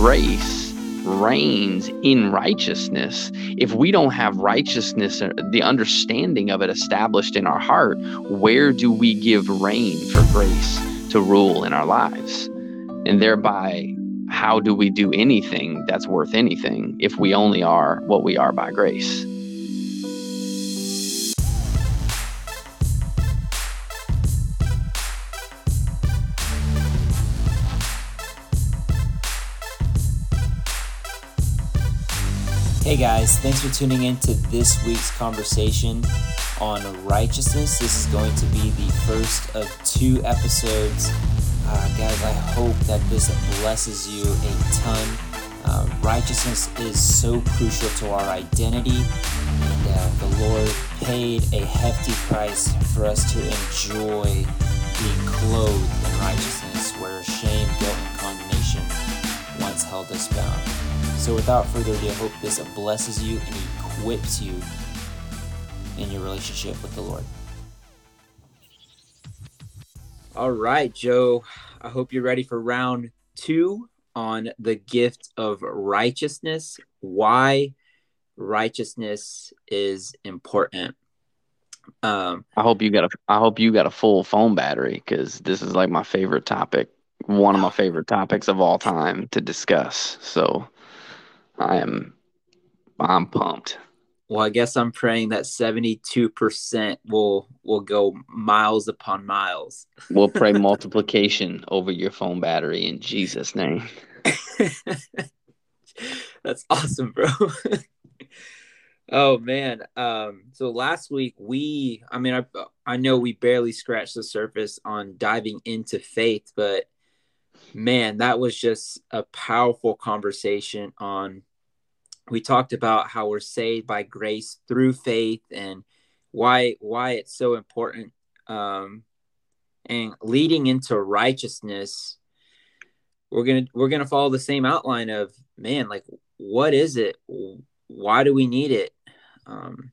grace reigns in righteousness, if we don't have righteousness, uh, the understanding of it established in our heart, where do we give reign for grace to rule in our lives? And thereby, how do we do anything that's worth anything if we only are what we are by grace? Hey guys, thanks for tuning in to this week's conversation on righteousness. This is going to be the first of two episodes. Uh, guys, I hope that this blesses you a ton. Uh, righteousness is so crucial to our identity, and uh, the Lord paid a hefty price for us to enjoy being clothed in righteousness, where shame, guilt, and condemnation once held us bound. So, without further ado, I hope this blesses you and equips you in your relationship with the Lord. All right, Joe. I hope you're ready for round two on the gift of righteousness. Why righteousness is important. Um, I hope you got a. I hope you got a full phone battery because this is like my favorite topic, one of my favorite topics of all time to discuss. So I am I'm pumped. Well, I guess I'm praying that 72% will will go miles upon miles. we'll pray multiplication over your phone battery in Jesus name. That's awesome, bro. oh man. Um so last week we I mean I I know we barely scratched the surface on diving into faith, but man, that was just a powerful conversation on we talked about how we're saved by grace through faith and why why it's so important um, and leading into righteousness we're gonna we're gonna follow the same outline of man like what is it? Why do we need it? Um,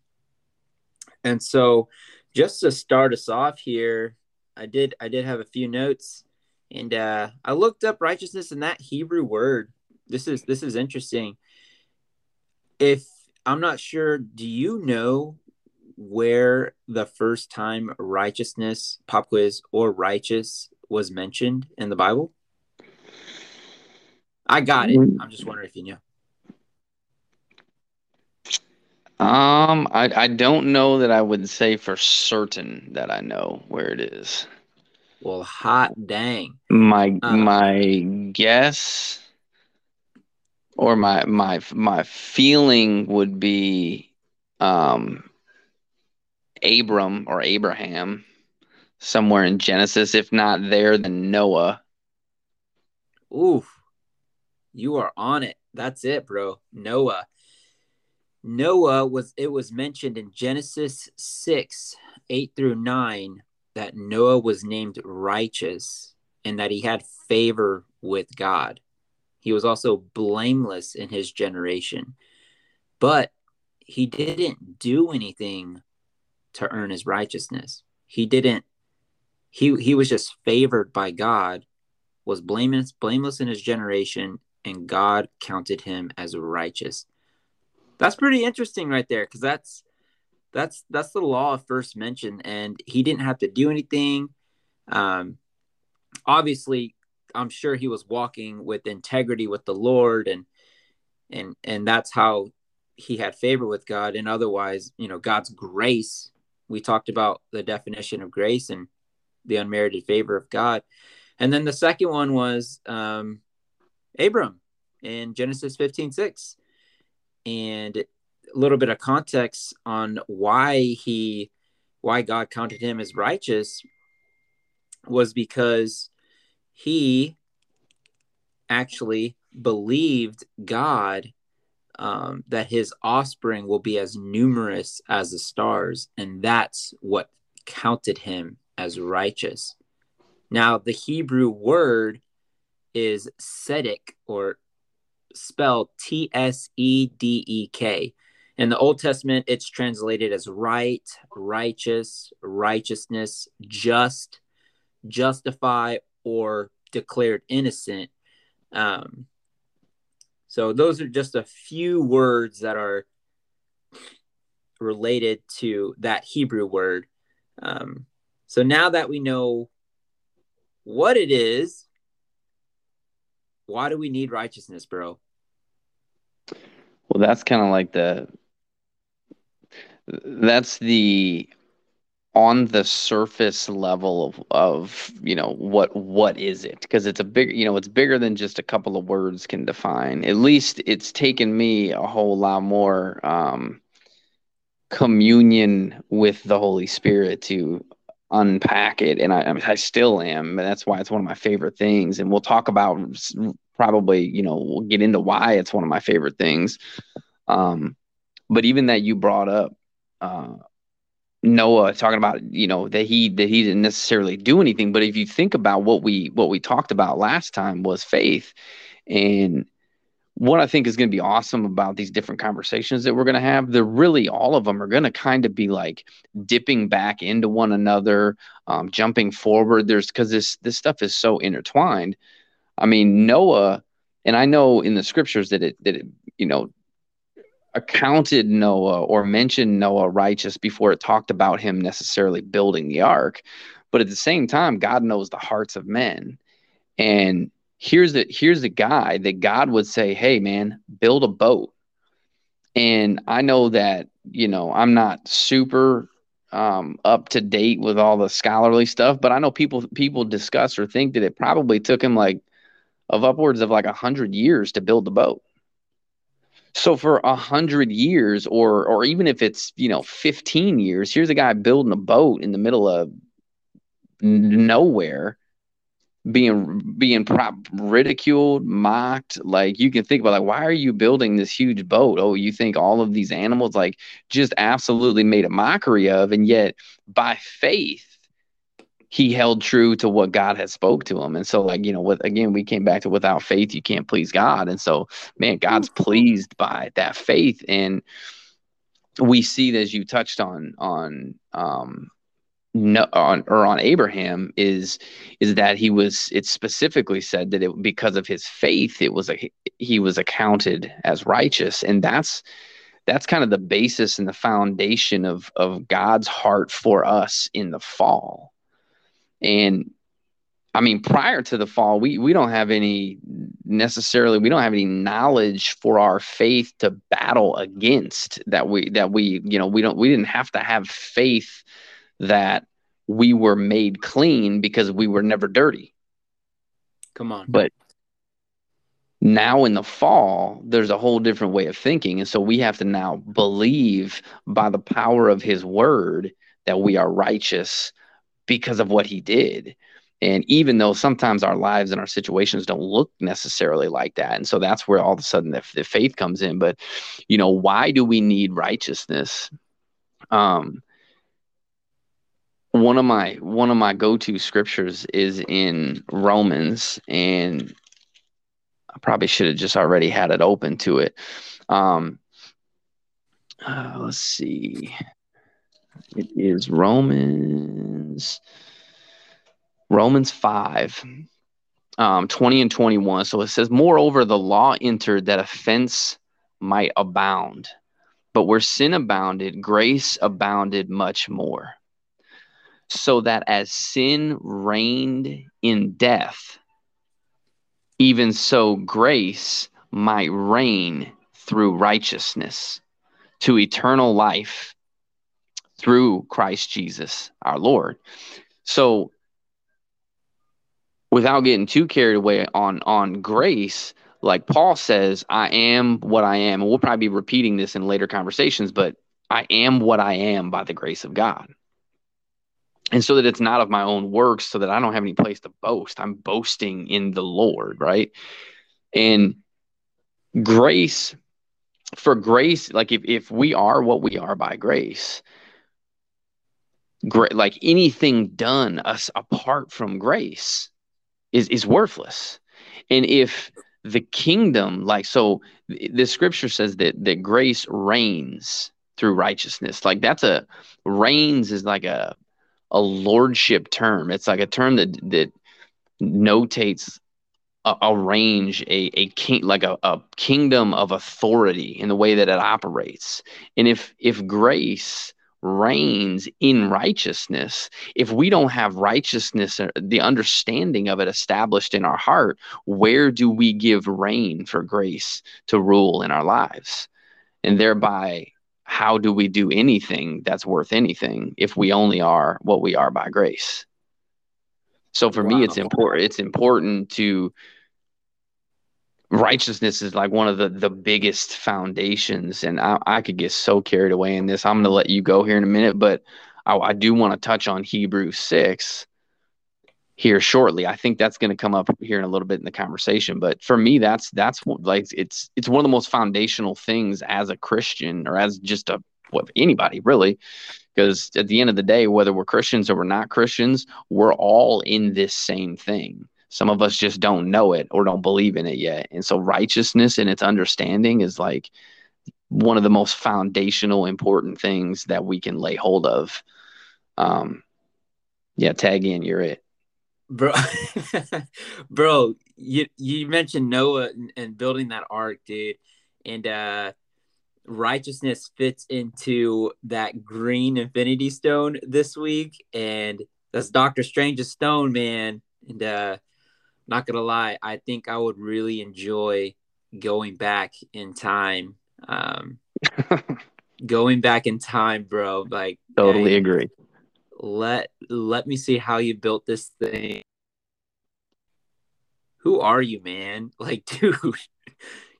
and so just to start us off here i did i did have a few notes and uh, i looked up righteousness in that hebrew word. This is this is interesting if I'm not sure, do you know where the first time righteousness, pop quiz, or righteous was mentioned in the Bible? I got it. I'm just wondering if you knew. Um, I I don't know that I would say for certain that I know where it is. Well, hot dang. My uh, my guess or my my my feeling would be um Abram or Abraham somewhere in Genesis if not there then Noah Oof. You are on it. That's it, bro. Noah. Noah was it was mentioned in Genesis 6, 8 through 9 that Noah was named righteous and that he had favor with God. He was also blameless in his generation. But he didn't do anything to earn his righteousness. He didn't he he was just favored by God, was blameless blameless in his generation and God counted him as righteous. That's pretty interesting right there cuz that's that's that's the law first mentioned and he didn't have to do anything um obviously I'm sure he was walking with integrity with the Lord and and and that's how he had favor with God and otherwise, you know, God's grace. We talked about the definition of grace and the unmerited favor of God. And then the second one was um Abram in Genesis 15, 6. And a little bit of context on why he why God counted him as righteous was because he actually believed God um, that his offspring will be as numerous as the stars, and that's what counted him as righteous. Now, the Hebrew word is tzedek, or spelled T S E D E K. In the Old Testament, it's translated as right, righteous, righteousness, just, justify, or declared innocent. Um, So those are just a few words that are related to that Hebrew word. Um, so now that we know what it is, why do we need righteousness, bro? Well, that's kind of like the that's the on the surface level of, of you know what what is it? Because it's a big you know it's bigger than just a couple of words can define. At least it's taken me a whole lot more um, communion with the holy spirit to unpack it and I, I, still am and that's why it's one of my favorite things and we'll talk about probably you know we'll get into why it's one of my favorite things. Um, but even that you brought up uh, Noah talking about you know that he that he didn't necessarily do anything but if you think about what we what we talked about last time was faith and what I think is going to be awesome about these different conversations that we're going to have, they're really all of them are going to kind of be like dipping back into one another, um, jumping forward. There's because this this stuff is so intertwined. I mean, Noah, and I know in the scriptures that it that it you know accounted Noah or mentioned Noah righteous before it talked about him necessarily building the ark, but at the same time, God knows the hearts of men, and here's the here's a guy that God would say, "Hey, man, build a boat." And I know that you know I'm not super um, up to date with all the scholarly stuff, but I know people people discuss or think that it probably took him like of upwards of like a hundred years to build the boat. So for a hundred years, or or even if it's you know fifteen years, here's a guy building a boat in the middle of nowhere being being prop ridiculed, mocked. Like you can think about like, why are you building this huge boat? Oh, you think all of these animals like just absolutely made a mockery of, and yet by faith he held true to what God had spoke to him. And so like, you know, with again, we came back to without faith, you can't please God. And so, man, God's pleased by that faith. And we see that as you touched on on um no, on or on Abraham is is that he was it specifically said that it because of his faith it was a he was accounted as righteous and that's that's kind of the basis and the foundation of of God's heart for us in the fall and I mean prior to the fall we we don't have any necessarily we don't have any knowledge for our faith to battle against that we that we you know we don't we didn't have to have faith that we were made clean because we were never dirty. Come on. But now in the fall, there's a whole different way of thinking. And so we have to now believe by the power of his word that we are righteous because of what he did. And even though sometimes our lives and our situations don't look necessarily like that. And so that's where all of a sudden the, the faith comes in. But, you know, why do we need righteousness? Um, one of my one of my go-to scriptures is in Romans and I probably should have just already had it open to it. Um, uh, let's see. It is Romans Romans 5 um, 20 and 21. So it says, Moreover, the law entered that offense might abound. But where sin abounded, grace abounded much more so that as sin reigned in death, even so grace might reign through righteousness to eternal life through Christ Jesus our Lord. So without getting too carried away on on grace, like Paul says, I am what I am. And we'll probably be repeating this in later conversations, but I am what I am by the grace of God and so that it's not of my own works so that i don't have any place to boast i'm boasting in the lord right and grace for grace like if, if we are what we are by grace great like anything done us apart from grace is is worthless. And if the kingdom like so the scripture says that that grace reigns through righteousness. Like that's a reigns is like a a lordship term. It's like a term that that notates arrange a, a king like a, a kingdom of authority in the way that it operates. And if if grace reigns in righteousness if we don't have righteousness uh, the understanding of it established in our heart where do we give reign for grace to rule in our lives and thereby how do we do anything that's worth anything if we only are what we are by grace so for wow. me it's important it's important to righteousness is like one of the the biggest foundations and i, I could get so carried away in this. I'm going to let you go here in a minute but i, I do want to touch on hebrews 6 here shortly. I think that's going to come up here in a little bit in the conversation but for me that's that's like it's it's one of the most foundational things as a christian or as just a what anybody really because at the end of the day whether we're christians or we're not christians we're all in this same thing some of us just don't know it or don't believe in it yet. And so righteousness and its understanding is like one of the most foundational important things that we can lay hold of. Um yeah, tag in, you're it. Bro bro, you you mentioned Noah and, building that ark, dude. And uh righteousness fits into that green infinity stone this week and that's Doctor Strange's stone, man. And uh not gonna lie, I think I would really enjoy going back in time. Um, going back in time, bro. Like totally hey, agree. Let let me see how you built this thing. Who are you, man? Like, dude,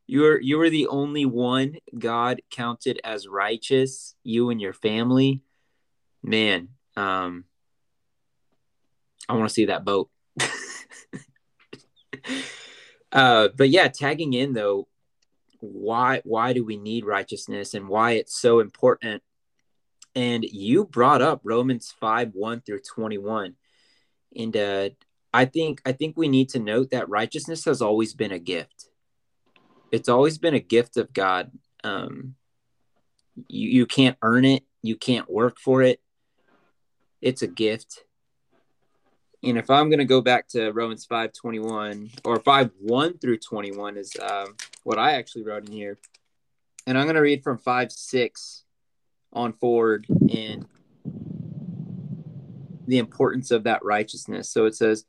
you were you were the only one God counted as righteous. You and your family, man. Um, I want to see that boat. Uh, but yeah, tagging in though, why why do we need righteousness and why it's so important? And you brought up Romans five one through twenty one, and uh, I think I think we need to note that righteousness has always been a gift. It's always been a gift of God. Um, you, you can't earn it. You can't work for it. It's a gift and if I'm going to go back to Romans 5 21 or 5 1 through 21 is um, what I actually wrote in here. And I'm going to read from 5 6 on forward and the importance of that righteousness. So it says,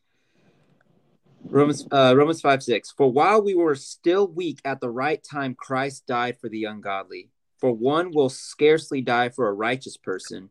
Romans uh, Romans 5 6 For while we were still weak at the right time, Christ died for the ungodly. For one will scarcely die for a righteous person,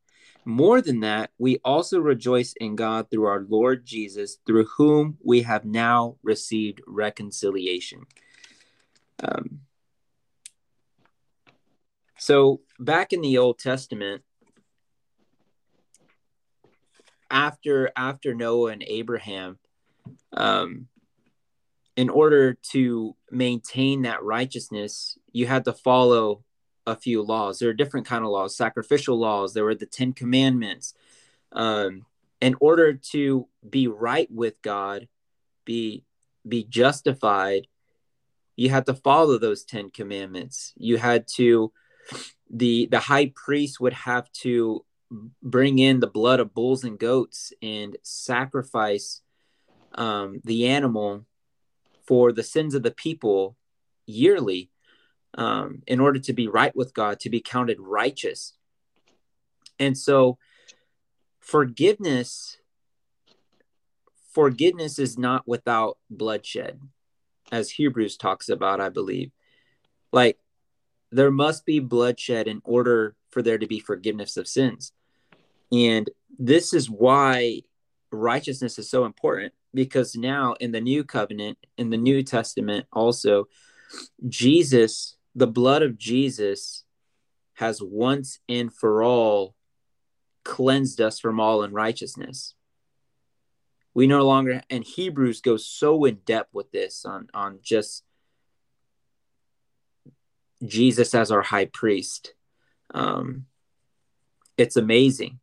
More than that, we also rejoice in God through our Lord Jesus, through whom we have now received reconciliation. Um, so, back in the Old Testament, after after Noah and Abraham, um, in order to maintain that righteousness, you had to follow a few laws. There are different kind of laws, sacrificial laws. There were the Ten Commandments. Um, in order to be right with God, be be justified, you had to follow those Ten Commandments. You had to the the high priest would have to bring in the blood of bulls and goats and sacrifice um, the animal for the sins of the people yearly um, in order to be right with God, to be counted righteous. And so, forgiveness forgiveness is not without bloodshed as hebrews talks about i believe like there must be bloodshed in order for there to be forgiveness of sins and this is why righteousness is so important because now in the new covenant in the new testament also jesus the blood of Jesus has once and for all cleansed us from all unrighteousness. We no longer, and Hebrews goes so in depth with this on, on just Jesus as our high priest. Um, it's amazing.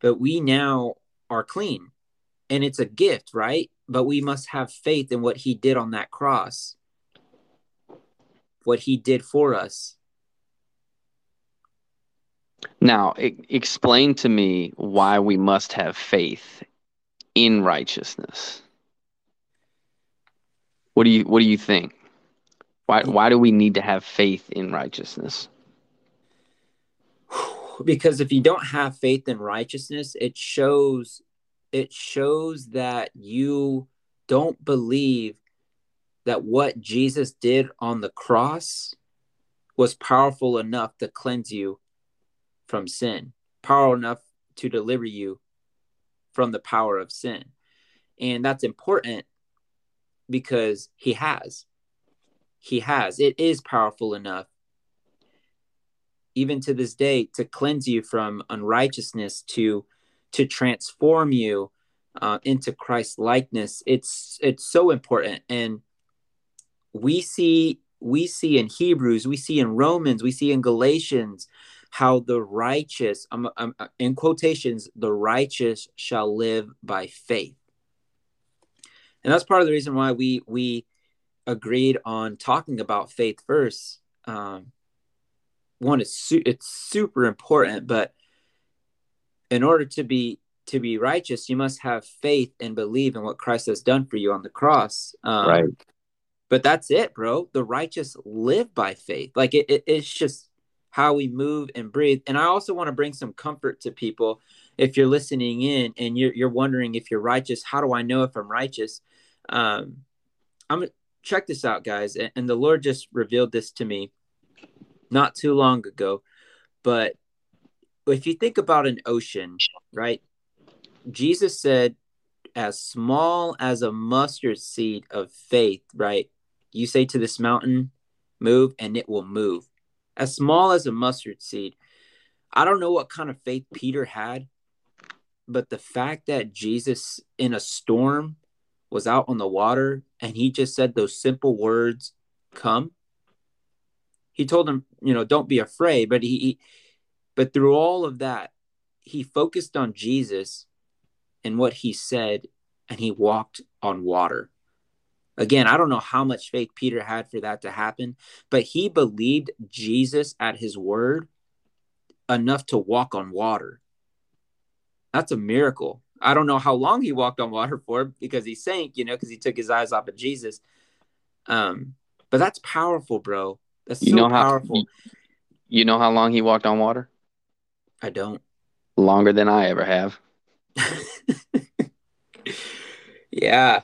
But we now are clean and it's a gift, right? But we must have faith in what he did on that cross, what he did for us. Now, e- explain to me why we must have faith in righteousness. What do you what do you think? Why hmm. why do we need to have faith in righteousness? Because if you don't have faith in righteousness, it shows it shows that you don't believe that what Jesus did on the cross was powerful enough to cleanse you from sin, powerful enough to deliver you from the power of sin. And that's important because he has. He has. It is powerful enough, even to this day, to cleanse you from unrighteousness, to to transform you uh, into Christ likeness. It's it's so important, and we see we see in Hebrews, we see in Romans, we see in Galatians how the righteous, um, um, in quotations, the righteous shall live by faith. And that's part of the reason why we we agreed on talking about faith first. Um, one, it's su- it's super important, but in order to be to be righteous, you must have faith and believe in what Christ has done for you on the cross. Um, right. But that's it, bro. The righteous live by faith. Like it, it, it's just how we move and breathe. And I also want to bring some comfort to people. If you're listening in and you're, you're wondering if you're righteous, how do I know if I'm righteous? Um, I'm check this out, guys. And, and the Lord just revealed this to me not too long ago. But if you think about an ocean, right? Jesus said, as small as a mustard seed of faith, right? You say to this mountain, move, and it will move. As small as a mustard seed. I don't know what kind of faith Peter had, but the fact that Jesus in a storm was out on the water and he just said those simple words, come. He told him, you know, don't be afraid, but he, he but through all of that, he focused on Jesus and what he said and he walked on water. Again, I don't know how much faith Peter had for that to happen, but he believed Jesus at his word enough to walk on water. That's a miracle. I don't know how long he walked on water for because he sank, you know, because he took his eyes off of Jesus. Um, but that's powerful, bro. That's you so know how, powerful. You know how long he walked on water? I don't. Longer than I ever have. yeah.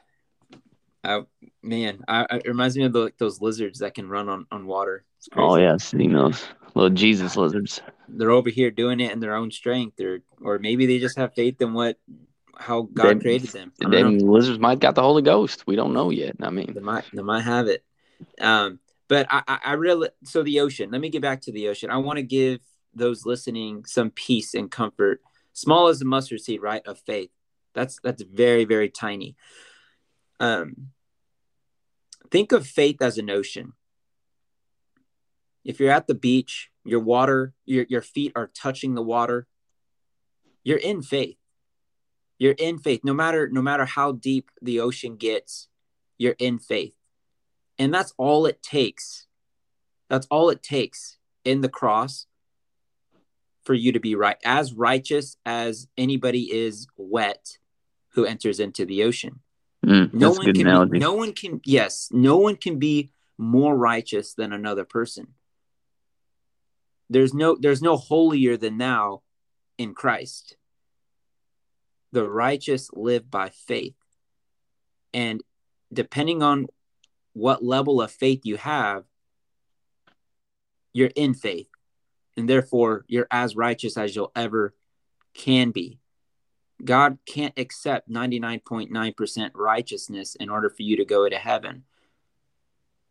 I, man, I, it reminds me of the, like those lizards that can run on, on water. Oh yeah, seeing those little Jesus lizards. They're over here doing it in their own strength, or or maybe they just have faith in what how God they, created them. Then lizards might got the Holy Ghost. We don't know yet. I mean, they might they might have it. Um, but I, I, I really so the ocean. Let me get back to the ocean. I want to give those listening some peace and comfort. Small as a mustard seed, right? Of faith. That's that's very very tiny. Um, think of faith as an ocean. If you're at the beach, your water, your your feet are touching the water. You're in faith. You're in faith. No matter no matter how deep the ocean gets, you're in faith. And that's all it takes. That's all it takes in the cross for you to be right as righteous as anybody is wet who enters into the ocean. Mm, no one can be, no one can yes, no one can be more righteous than another person. There's no there's no holier than thou in Christ. The righteous live by faith. And depending on what level of faith you have, you're in faith. And therefore, you're as righteous as you'll ever can be. God can't accept 99.9% righteousness in order for you to go to heaven.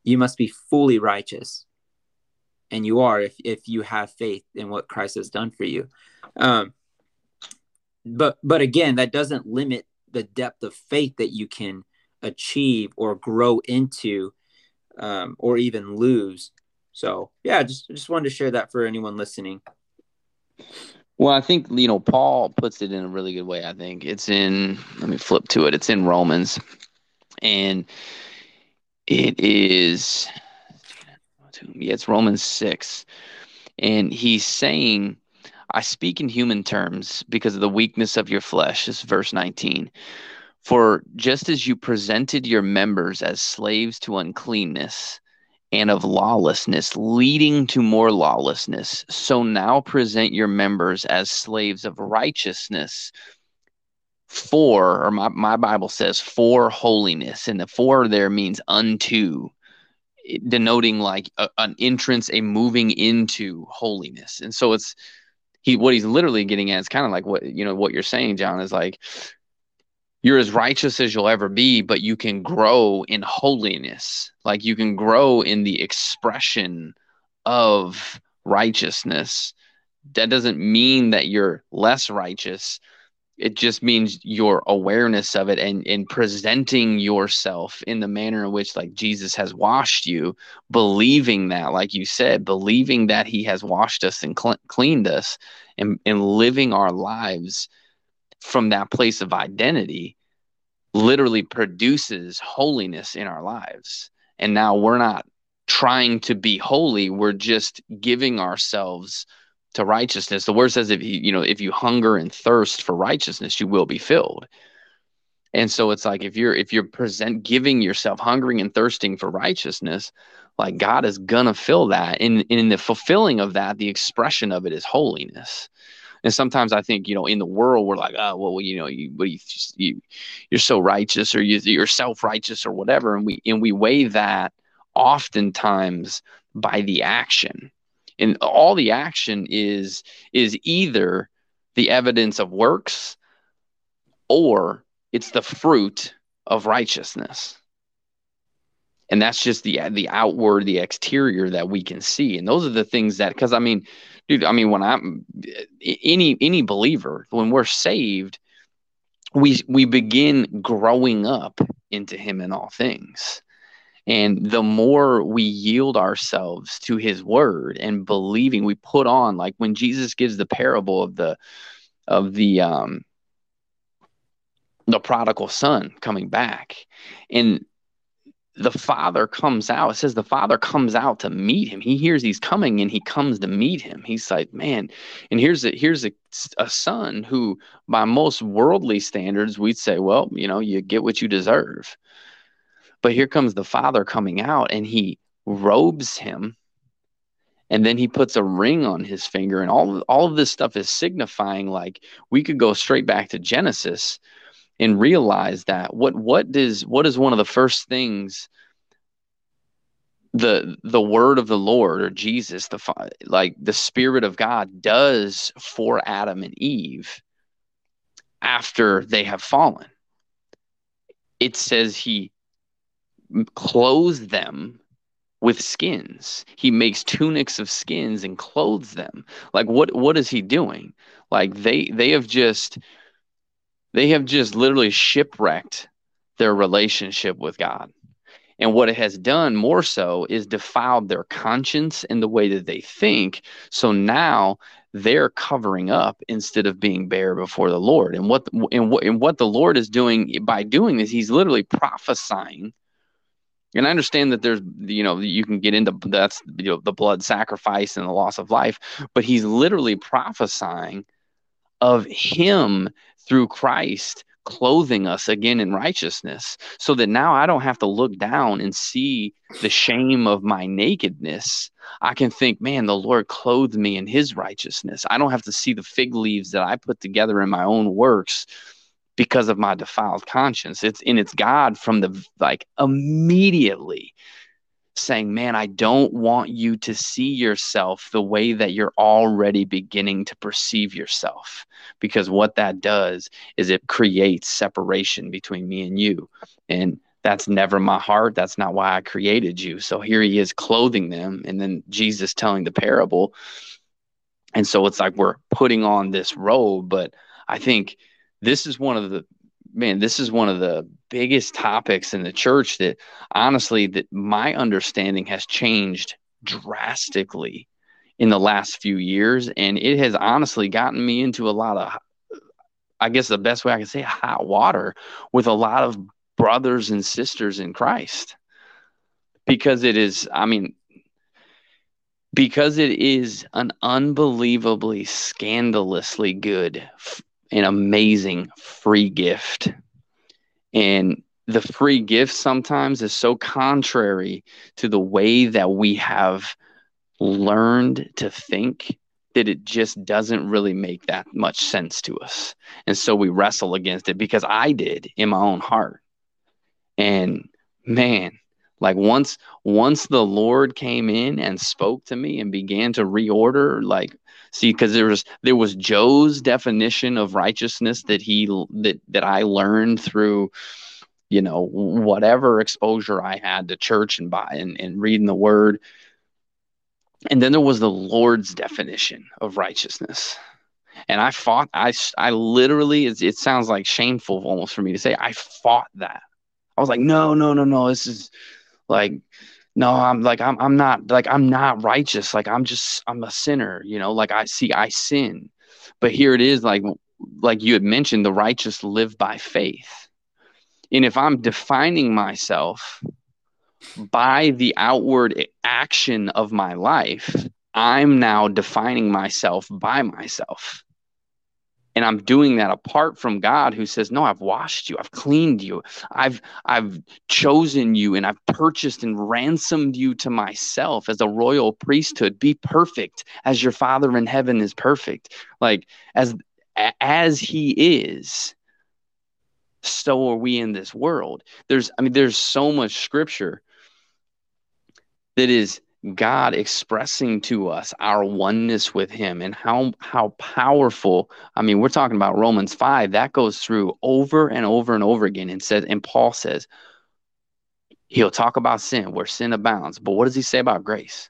You must be fully righteous. And you are if, if you have faith in what Christ has done for you. Um, but but again, that doesn't limit the depth of faith that you can achieve or grow into um, or even lose So yeah, just just wanted to share that for anyone listening. Well, I think you know Paul puts it in a really good way. I think it's in. Let me flip to it. It's in Romans, and it is. Yeah, it's Romans six, and he's saying, "I speak in human terms because of the weakness of your flesh." This is verse nineteen. For just as you presented your members as slaves to uncleanness and of lawlessness, leading to more lawlessness. So now present your members as slaves of righteousness for, or my, my Bible says for holiness. And the for there means unto, denoting like a, an entrance, a moving into holiness. And so it's, he, what he's literally getting at is kind of like what, you know, what you're saying, John, is like, you're as righteous as you'll ever be, but you can grow in holiness. Like you can grow in the expression of righteousness. That doesn't mean that you're less righteous. It just means your awareness of it and, and presenting yourself in the manner in which like Jesus has washed you, believing that, like you said, believing that he has washed us and cl- cleaned us and, and living our lives from that place of identity literally produces holiness in our lives. And now we're not trying to be holy, we're just giving ourselves to righteousness. The word says if you, you know, if you hunger and thirst for righteousness, you will be filled. And so it's like if you're if you're present giving yourself hungering and thirsting for righteousness, like God is gonna fill that. And in the fulfilling of that, the expression of it is holiness. And sometimes I think, you know, in the world, we're like, oh, well, you know, you, you, you you're so righteous or you, you're self righteous or whatever. And we, and we weigh that oftentimes by the action. And all the action is, is either the evidence of works or it's the fruit of righteousness and that's just the the outward the exterior that we can see and those are the things that because i mean dude i mean when i'm any any believer when we're saved we we begin growing up into him in all things. And the more we yield ourselves to his word and believing we put on like when jesus gives the parable of the of the um the prodigal son coming back and the father comes out. It says the father comes out to meet him. He hears he's coming and he comes to meet him. He's like, man, and here's a here's a, a son who, by most worldly standards, we'd say, well, you know, you get what you deserve. But here comes the father coming out and he robes him and then he puts a ring on his finger and all all of this stuff is signifying like we could go straight back to Genesis and realize that what what does what is one of the first things the the word of the lord or jesus the like the spirit of god does for adam and eve after they have fallen? It says he clothes them with skins. He makes tunics of skins and clothes them. Like what what is he doing? Like they they have just they have just literally shipwrecked their relationship with God. And what it has done more so is defiled their conscience and the way that they think. So now they're covering up instead of being bare before the Lord. And what and what and what the Lord is doing by doing this, He's literally prophesying. And I understand that there's you know you can get into that's you know the blood sacrifice and the loss of life, but He's literally prophesying of Him through Christ clothing us again in righteousness so that now I don't have to look down and see the shame of my nakedness. I can think, man, the Lord clothed me in his righteousness. I don't have to see the fig leaves that I put together in my own works because of my defiled conscience. It's and it's God from the like immediately saying, Man, I don't want you to see yourself the way that you're already beginning to perceive yourself. Because what that does is it creates separation between me and you. And that's never my heart. That's not why I created you. So here he is clothing them. And then Jesus telling the parable. And so it's like we're putting on this robe. But I think this is one of the man, this is one of the biggest topics in the church that honestly that my understanding has changed drastically in the last few years. And it has honestly gotten me into a lot of, I guess the best way I can say, hot water with a lot of brothers and sisters in Christ. Because it is, I mean, because it is an unbelievably scandalously good and amazing free gift. And the free gift sometimes is so contrary to the way that we have learned to think that it just doesn't really make that much sense to us. And so we wrestle against it because I did in my own heart. And man, like once once the Lord came in and spoke to me and began to reorder like see because there was there was Joe's definition of righteousness that he that that I learned through you know whatever exposure I had to church and by and, and reading the word and then there was the Lord's definition of righteousness. And I fought, I, I literally, it, it sounds like shameful almost for me to say, I fought that. I was like, no, no, no, no. This is like, no, I'm like, I'm, I'm not like, I'm not righteous. Like, I'm just, I'm a sinner, you know, like I see, I sin. But here it is, like, like you had mentioned, the righteous live by faith. And if I'm defining myself by the outward action of my life, I'm now defining myself by myself. And I'm doing that apart from God who says, No, I've washed you, I've cleaned you, I've I've chosen you, and I've purchased and ransomed you to myself as a royal priesthood. Be perfect as your father in heaven is perfect. Like as as he is, so are we in this world. There's I mean, there's so much scripture that is God expressing to us our oneness with him and how how powerful I mean we're talking about Romans 5 that goes through over and over and over again and says and Paul says he'll talk about sin where sin abounds but what does he say about grace?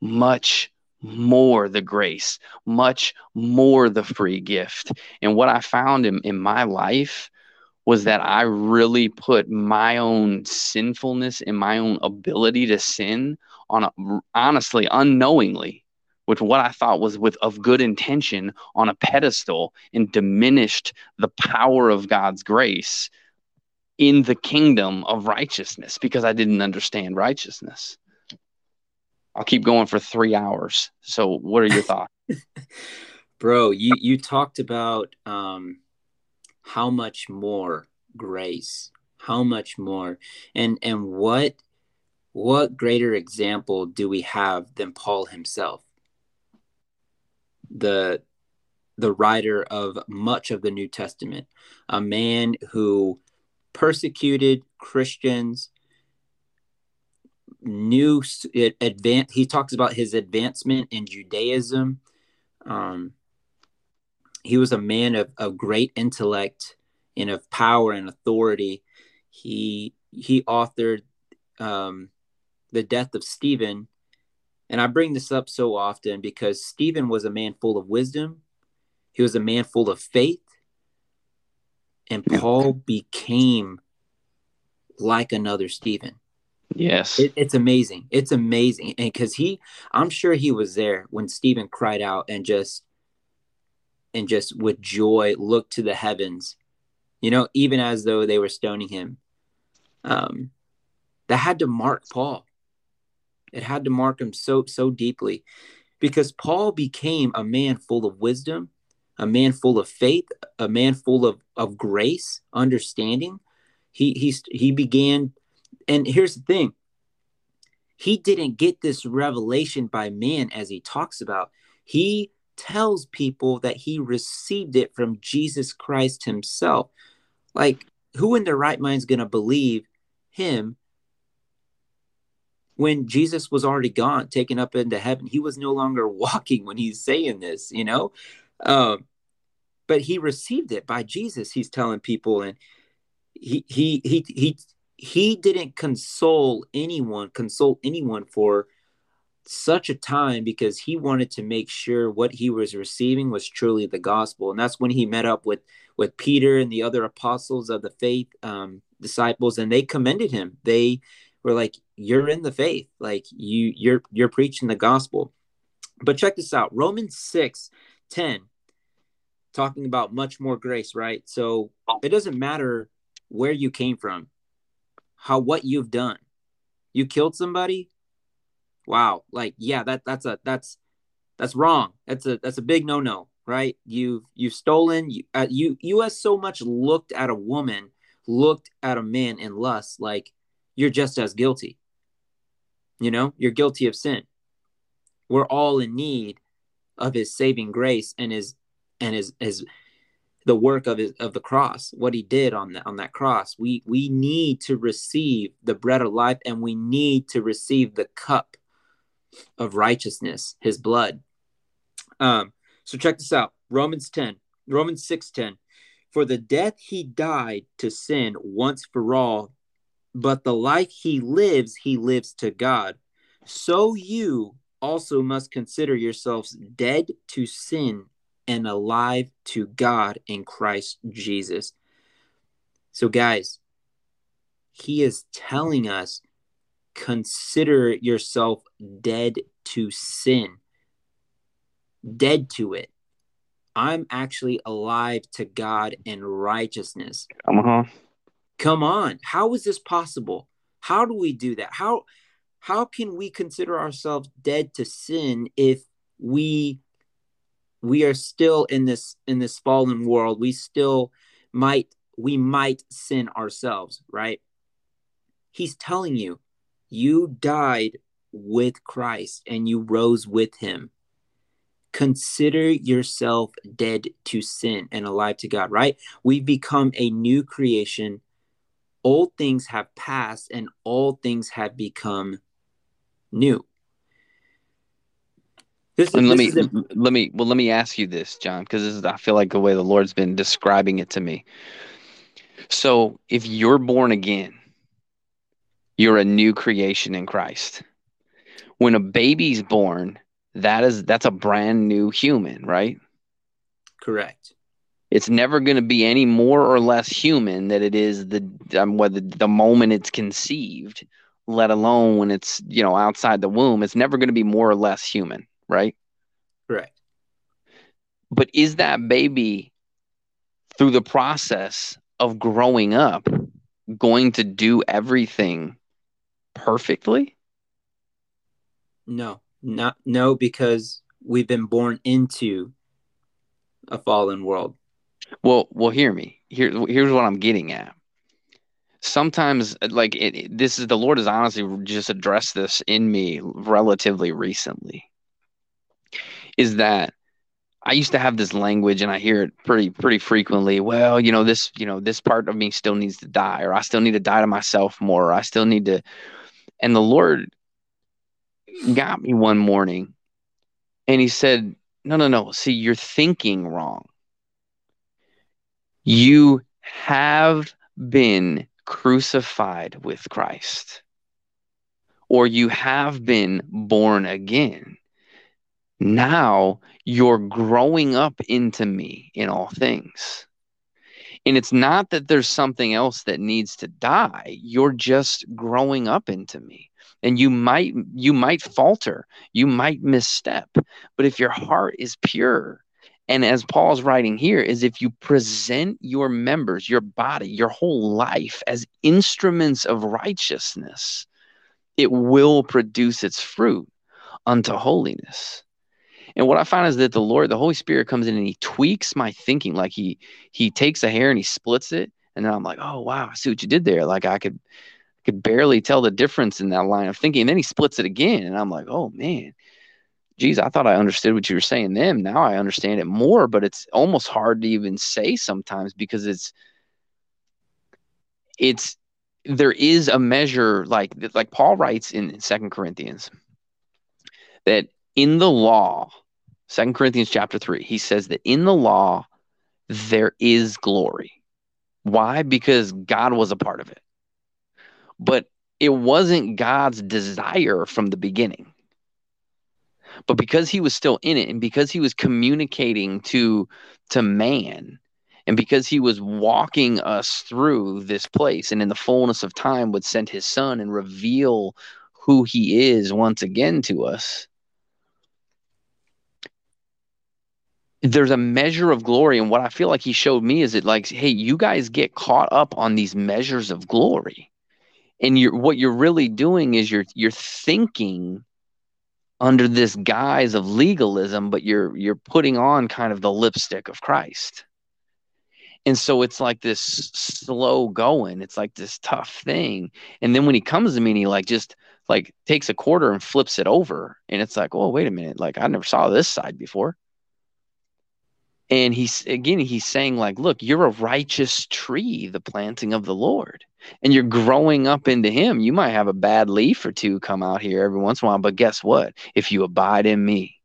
Much more the grace much more the free gift. And what I found in, in my life was that I really put my own sinfulness and my own ability to sin on a, honestly unknowingly with what I thought was with of good intention on a pedestal and diminished the power of God's grace in the kingdom of righteousness because I didn't understand righteousness. I'll keep going for 3 hours. So what are your thoughts? Bro, you you talked about um how much more grace how much more and and what what greater example do we have than paul himself the the writer of much of the new testament a man who persecuted christians knew it advanced he talks about his advancement in judaism um, he was a man of, of great intellect and of power and authority. He he authored um, the death of Stephen, and I bring this up so often because Stephen was a man full of wisdom. He was a man full of faith, and Paul became like another Stephen. Yes, it, it's amazing. It's amazing, and because he, I'm sure he was there when Stephen cried out and just and just with joy looked to the heavens, you know, even as though they were stoning him. Um, that had to mark Paul. It had to mark him so so deeply because Paul became a man full of wisdom, a man full of faith, a man full of, of grace, understanding. He he he began and here's the thing. He didn't get this revelation by man as he talks about. He tells people that he received it from Jesus Christ himself. Like, who in their right mind is going to believe him when Jesus was already gone, taken up into heaven? He was no longer walking when he's saying this, you know? Um, but he received it by Jesus, he's telling people. And he, he, he, he, he didn't console anyone, consult anyone for such a time because he wanted to make sure what he was receiving was truly the gospel and that's when he met up with with peter and the other apostles of the faith um, disciples and they commended him they where like you're in the faith, like you you're you're preaching the gospel. But check this out. Romans 6 10 talking about much more grace, right? So it doesn't matter where you came from, how what you've done. You killed somebody? Wow. Like yeah, that that's a that's that's wrong. That's a that's a big no-no, right? You've you've stolen you uh, you you have so much looked at a woman, looked at a man in lust like you're just as guilty. You know, you're guilty of sin. We're all in need of his saving grace and his and his his the work of his of the cross, what he did on that on that cross. We we need to receive the bread of life and we need to receive the cup of righteousness, his blood. Um, so check this out. Romans 10, Romans 6 10. For the death he died to sin once for all, but the life he lives, he lives to God. So you also must consider yourselves dead to sin and alive to God in Christ Jesus. So, guys, he is telling us consider yourself dead to sin, dead to it. I'm actually alive to God in righteousness. Come on. Come on. How is this possible? How do we do that? How how can we consider ourselves dead to sin if we we are still in this in this fallen world we still might we might sin ourselves right he's telling you you died with christ and you rose with him consider yourself dead to sin and alive to god right we've become a new creation old things have passed and all things have become new this is, and let me let me well let me ask you this, John, because this is I feel like the way the Lord's been describing it to me. So if you're born again, you're a new creation in Christ. When a baby's born, that is that's a brand new human, right? Correct. It's never going to be any more or less human that it is the um, whether the moment it's conceived, let alone when it's you know outside the womb. It's never going to be more or less human right? right But is that baby through the process of growing up going to do everything perfectly? No, not no, because we've been born into a fallen world. Well, well, hear me. Here, here's what I'm getting at. Sometimes, like it, this is the Lord has honestly just addressed this in me relatively recently is that I used to have this language and I hear it pretty pretty frequently. Well, you know, this, you know, this part of me still needs to die or I still need to die to myself more or I still need to and the Lord got me one morning and he said, "No, no, no. See, you're thinking wrong. You have been crucified with Christ." Or you have been born again now you're growing up into me in all things. And it's not that there's something else that needs to die. You're just growing up into me. And you might you might falter, you might misstep. But if your heart is pure, and as Paul's writing here, is if you present your members, your body, your whole life as instruments of righteousness, it will produce its fruit unto holiness. And what I find is that the Lord, the Holy Spirit comes in and he tweaks my thinking. Like he he takes a hair and he splits it. And then I'm like, oh wow, I see what you did there. Like I could could barely tell the difference in that line of thinking. And then he splits it again. And I'm like, oh man, geez, I thought I understood what you were saying then. Now I understand it more, but it's almost hard to even say sometimes because it's it's there is a measure like like Paul writes in Second Corinthians that in the law Second Corinthians chapter 3, he says that in the law there is glory. Why? Because God was a part of it. But it wasn't God's desire from the beginning. But because he was still in it and because he was communicating to to man And because he was walking us through this place and in the fullness of time would send his son and reveal who he is once again to us, there's a measure of glory. And what I feel like he showed me is it like, hey, you guys get caught up on these measures of glory. And you're what you're really doing is you're you're thinking under this guise of legalism, but you're you're putting on kind of the lipstick of Christ. And so it's like this slow going. It's like this tough thing. And then when he comes to me and he like just like takes a quarter and flips it over, and it's like, oh, wait a minute, like I never saw this side before. And he's again, he's saying, like, look, you're a righteous tree, the planting of the Lord and you're growing up into him, you might have a bad leaf or two come out here every once in a while. But guess what? If you abide in me,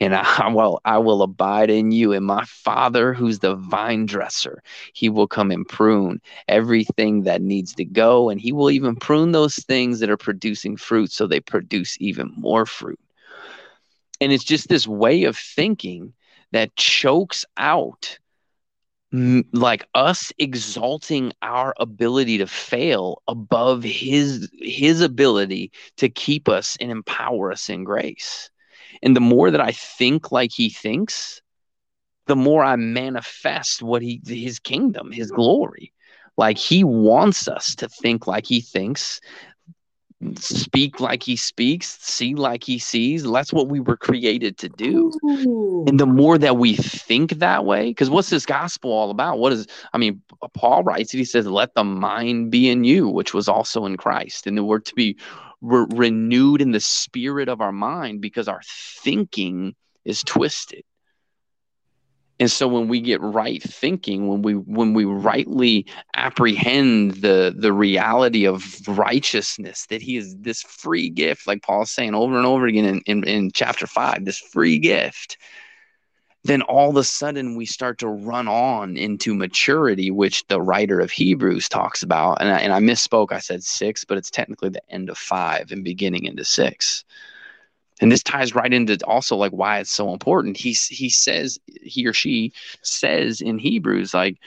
and I will I will abide in you and my father who's the vine dresser he will come and prune everything that needs to go and he will even prune those things that are producing fruit so they produce even more fruit and it's just this way of thinking that chokes out like us exalting our ability to fail above his his ability to keep us and empower us in grace. And the more that i think like he thinks the more i manifest what he his kingdom his glory. Like he wants us to think like he thinks speak like he speaks, see like he sees. That's what we were created to do. Ooh. And the more that we think that way, because what's this gospel all about? What is, I mean, Paul writes it, he says, let the mind be in you, which was also in Christ. And the word to be re- renewed in the spirit of our mind because our thinking is twisted and so when we get right thinking when we when we rightly apprehend the the reality of righteousness that he is this free gift like paul's saying over and over again in, in, in chapter 5 this free gift then all of a sudden we start to run on into maturity which the writer of hebrews talks about. And I, and I misspoke. I said six but it's technically the end of five and beginning into six and this ties right into also like why it's so important. He he says he or she says in hebrews like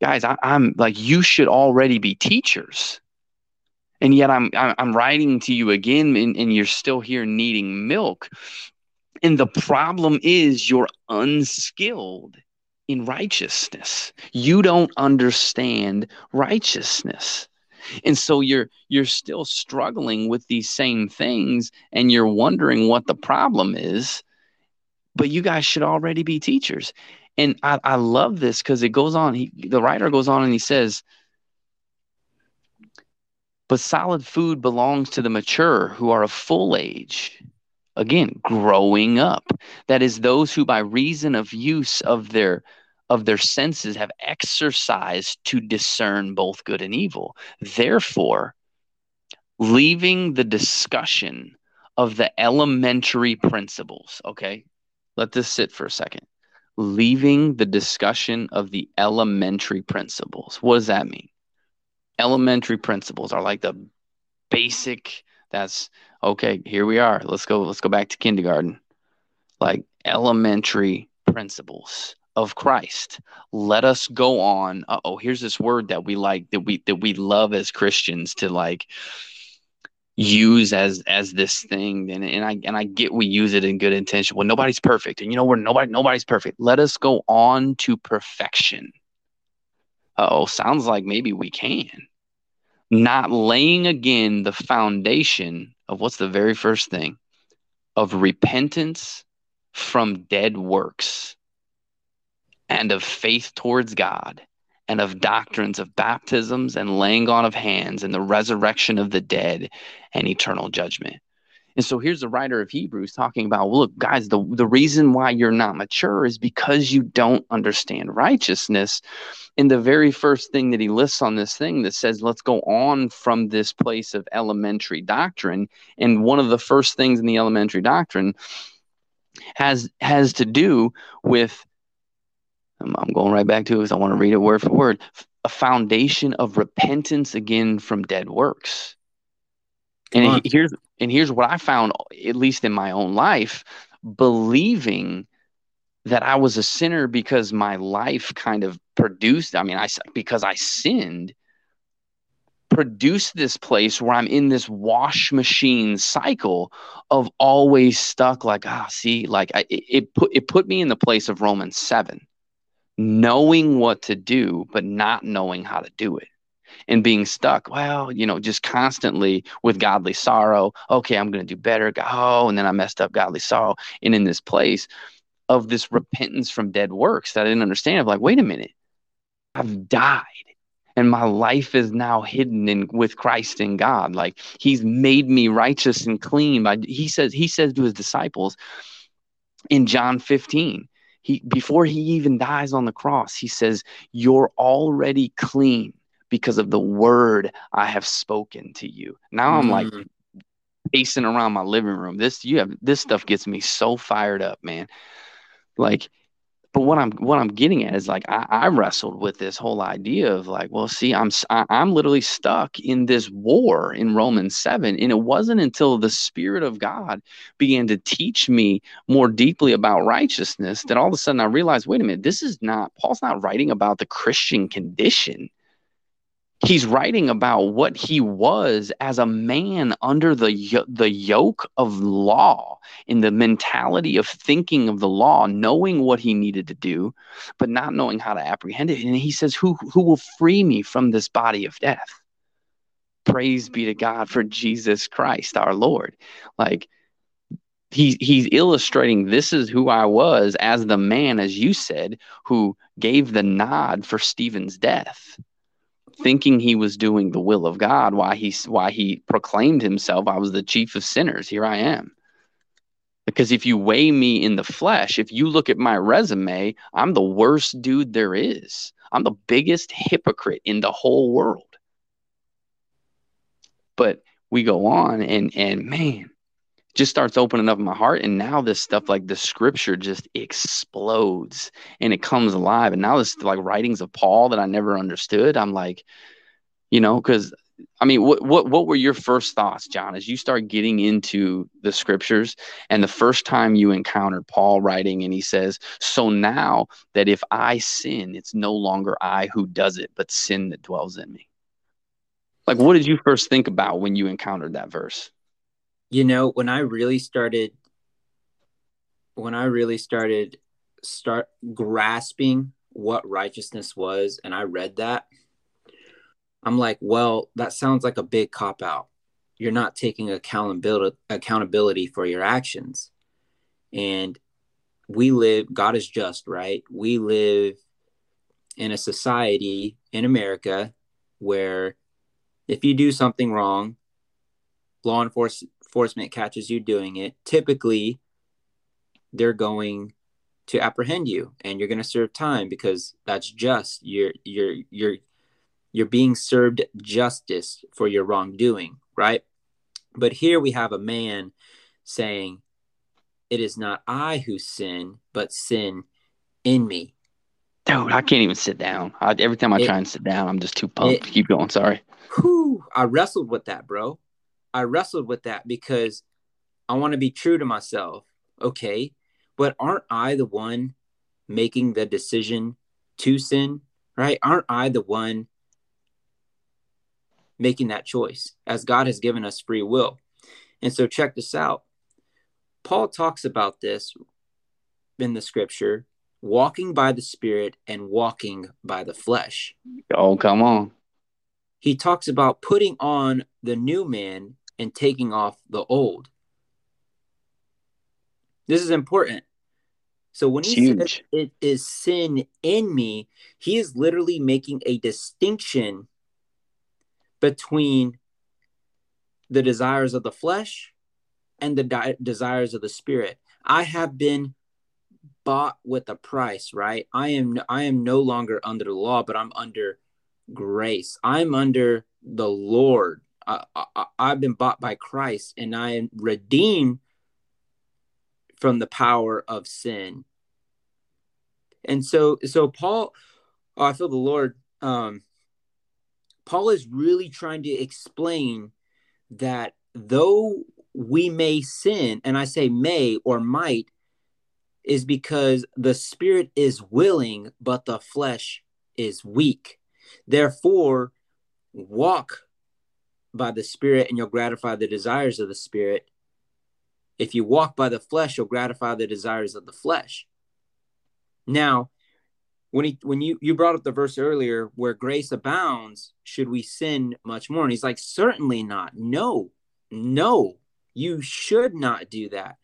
guys I, am like you should already be teachers. And yet i'm i'm writing to you again and, and you're still here needing milk. And the problem is you're unskilled in righteousness. You don't understand righteousness and so you're you're still struggling with these same things and you're wondering what the problem is but you guys should already be teachers. And i, I love this because it goes on he, the writer goes on and he says but solid food belongs to the mature who are of full age. Again growing up. That is those who by reason of use of their of their senses have exercised to discern both good and evil. Therefore, leaving the discussion of the elementary principles, okay? Let this sit for a second. Leaving the discussion of the elementary principles. What does that mean? Elementary principles are like the basic that's okay, here we are. Let's go let's go back to kindergarten. Like elementary principles of Christ. Let us go on. oh, here's this word that we like that we that we love as Christians to like use as as this thing and, and I and I get we use it in good intention. Well, nobody's perfect. And you know where nobody nobody's perfect. Let us go on to perfection. oh, sounds like maybe we can. Not laying again the foundation of what's the very first thing of repentance from dead works and of faith towards God and of doctrines of baptisms and laying on of hands and the resurrection of the dead and eternal judgment. And so here's the writer of Hebrews talking about, look, guys, the, the reason why you're not mature is because you don't understand righteousness. And the very first thing that he lists on this thing that says, let's go on from this place of elementary doctrine. And one of the first things in the elementary doctrine has has to do with I'm, going right back to it because I want to read it word for word. A foundation of repentance again from dead works. And here's and here's what I found, at least in my own life, believing that I was a sinner because my life kind of produced, I mean, I because I sinned, produced this place where I'm in this wash machine cycle of always stuck like, ah, see, like I, it put it put me in the place of Romans 7, knowing what to do, but not knowing how to do it and being stuck. Well, you know, just constantly with godly sorrow. Okay, I'm going to do better. Oh, and then I messed up godly sorrow. And in this place of this repentance from dead works that I didn't understand, of like, wait a minute, I've died. And my life is now hidden in with Christ in God. Like He's made me righteous and clean. By He says He says to His disciples in John 15, he before He even dies on the cross, He says, "You're already clean because of the word I have spoken to you. Now I'm like mm. pacing around my living room. This you have this stuff gets me so fired up, man. Like, but what I'm what I'm getting at is like I, I wrestled with this whole idea of like, well, see, I'm I, I'm literally stuck in this war in Romans seven, and it wasn't until the Spirit of God began to teach me more deeply about righteousness that all of a sudden I realized, wait a minute, this is not Paul's not writing about the Christian condition he's writing about what he was as a man under the the yoke of law in the mentality of thinking of the law knowing what he needed to do but not knowing how to apprehend it. And he says who who will free me from this body of death? Praise be to God for Jesus Christ our lord. Like he, he's illustrating this is who I was as the man, as you said, who gave the nod for Stephen's death thinking he was doing the will of God, why he why he proclaimed himself, I was the chief of sinners. Here I am. Because if you weigh me in the flesh, if you look at my resume, I'm the worst dude there is. I'm the biggest hypocrite in the whole world. But we go on and and man, just starts opening up my heart and now this stuff like the scripture just explodes and it comes alive and now this like writings of paul that i never understood i'm like you know because i mean what, what what were your first thoughts john as you start getting into the scriptures and the first time you encountered paul writing and he says so now that if i sin it's no longer i who does it but sin that dwells in me. Like what did you first think about when you encountered that verse you know, when I really started when I really started start grasping what righteousness was and I read that, I'm like, well, that sounds like a big cop out. You're not taking accountability accountability for your actions. And we live God is just, right? We live in a society in America where if you do something wrong, law enforcement enforcement catches you doing it, typically they're going to apprehend you and you're going to serve time because that's just you're you're you're you're being served justice for your wrongdoing, right? But here we have a man saying, It is not I who sin, but sin in me. Dude, I can't even sit down. I, every time I it, try and sit down, I'm just too pumped. It, Keep going. Sorry. Whew, I wrestled with that, bro. I wrestled with that because I want to be true to myself. Okay. But aren't I the one making the decision to sin? Right? Aren't I the one making that choice as God has given us free will? And so check this out. Paul talks about this in the scripture walking by the spirit and walking by the flesh. Oh, come on. He talks about putting on the new man and taking off the old. This is important. So when he Huge. says it is sin in me, he is literally making a distinction between the desires of the flesh and the di- desires of the spirit. I have been bought with a price, right? I am I am no longer under the law, but I'm under grace. I'm under the Lord. I, I, I've been bought by Christ and I am redeemed from the power of sin. And so, so Paul, oh, I feel the Lord, um, Paul is really trying to explain that though we may sin, and I say may or might, is because the spirit is willing, but the flesh is weak. Therefore, walk by the Spirit and you'll gratify the desires of the Spirit. If you walk by the flesh, you'll gratify the desires of the flesh. Now, when he when you you brought up the verse earlier where grace abounds, should we sin much more? And he's like, certainly not. No, no, you should not do that.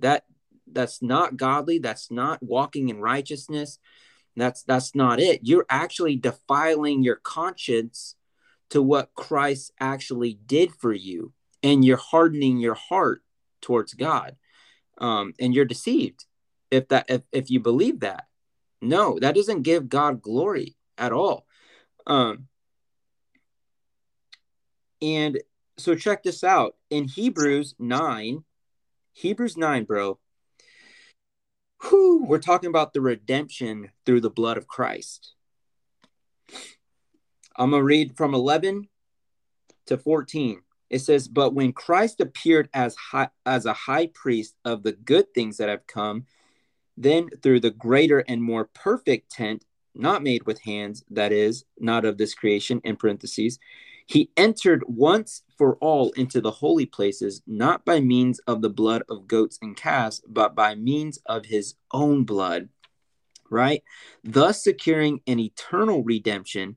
That that's not godly. That's not walking in righteousness. That's that's not it. You're actually defiling your conscience to what Christ actually did for you, and you're hardening your heart towards God, um, and you're deceived if that if, if you believe that. No, that doesn't give God glory at all. Um, and so check this out in Hebrews 9, Hebrews 9, bro. Whew, we're talking about the redemption through the blood of Christ. I'm going to read from 11 to 14. It says, But when Christ appeared as, high, as a high priest of the good things that have come, then through the greater and more perfect tent, not made with hands, that is, not of this creation, in parentheses, he entered once for all into the holy places, not by means of the blood of goats and calves, but by means of his own blood, right? Thus securing an eternal redemption.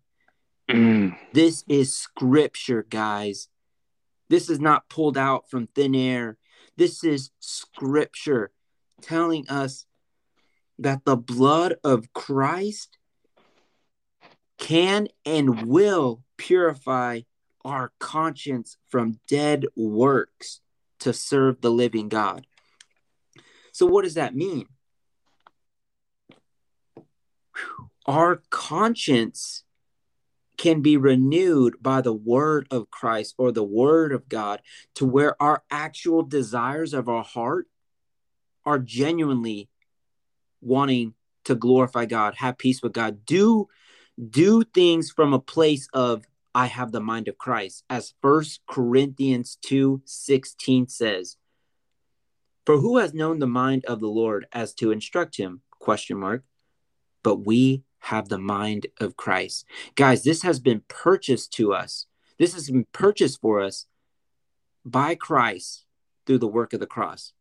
Mm. This is scripture, guys. This is not pulled out from thin air. This is scripture telling us that the blood of Christ can and will purify our conscience from dead works to serve the living God. So, what does that mean? Our conscience can be renewed by the word of Christ or the word of God to where our actual desires of our heart are genuinely wanting to glorify God, have peace with God, do do things from a place of I have the mind of Christ, as First Corinthians 2 16 says. For who has known the mind of the Lord as to instruct him? Question mark. But we have the mind of Christ. Guys, this has been purchased to us. This has been purchased for us by Christ through the work of the cross.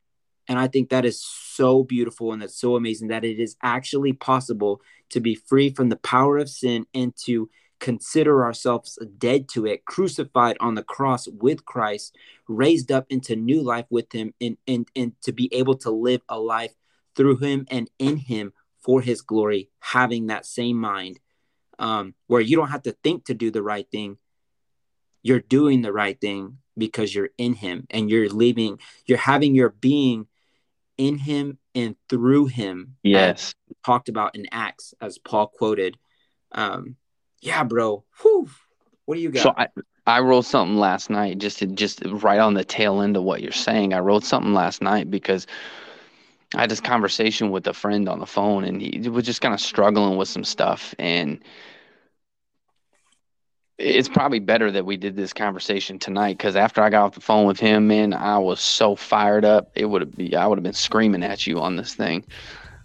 And I think that is so beautiful and that's so amazing that it is actually possible to be free from the power of sin and to consider ourselves dead to it, crucified on the cross with Christ, raised up into new life with Him, and, and, and to be able to live a life through Him and in Him for His glory, having that same mind um, where you don't have to think to do the right thing. You're doing the right thing because you're in Him and you're living, you're having your being in him and through him. Yes. Talked about in Acts, as Paul quoted. Um, yeah, bro. Whew. What do you got? So I, I wrote something last night just to just right on the tail end of what you're saying. I wrote something last night because I had this conversation with a friend on the phone and he was just kind of struggling with some stuff and it's probably better that we did this conversation tonight because after I got off the phone with him, man, I was so fired up. It would have been I would have been screaming at you on this thing.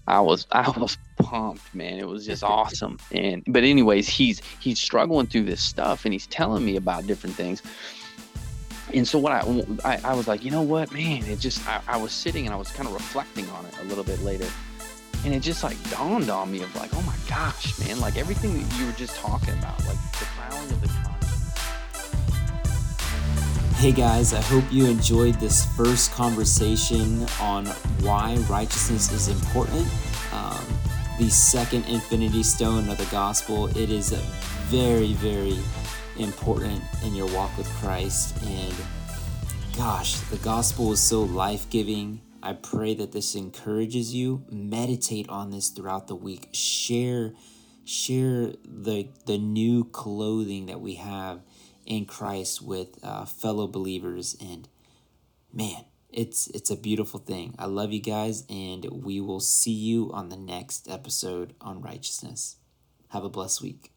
I was I was pumped, man. It was just awesome. And but anyways, he's he's struggling through this stuff and he's telling me about different things. And so what I I, I was like, you know what, man, it just I, I was sitting and I was kind of reflecting on it a little bit later and it just like dawned on me of like oh my gosh man like everything that you were just talking about like the plowing of the Hey guys, I hope you enjoyed this first conversation on why righteousness is important. Um, the second infinity stone of the gospel, it is a very, very important in your walk with Christ. And gosh, the gospel is so life giving. I pray that this encourages you. Meditate on this throughout the week. Share share the the new clothing that we have in Christ with uh, fellow believers and man it's it's a beautiful thing i love you guys and we will see you on the next episode on righteousness have a blessed week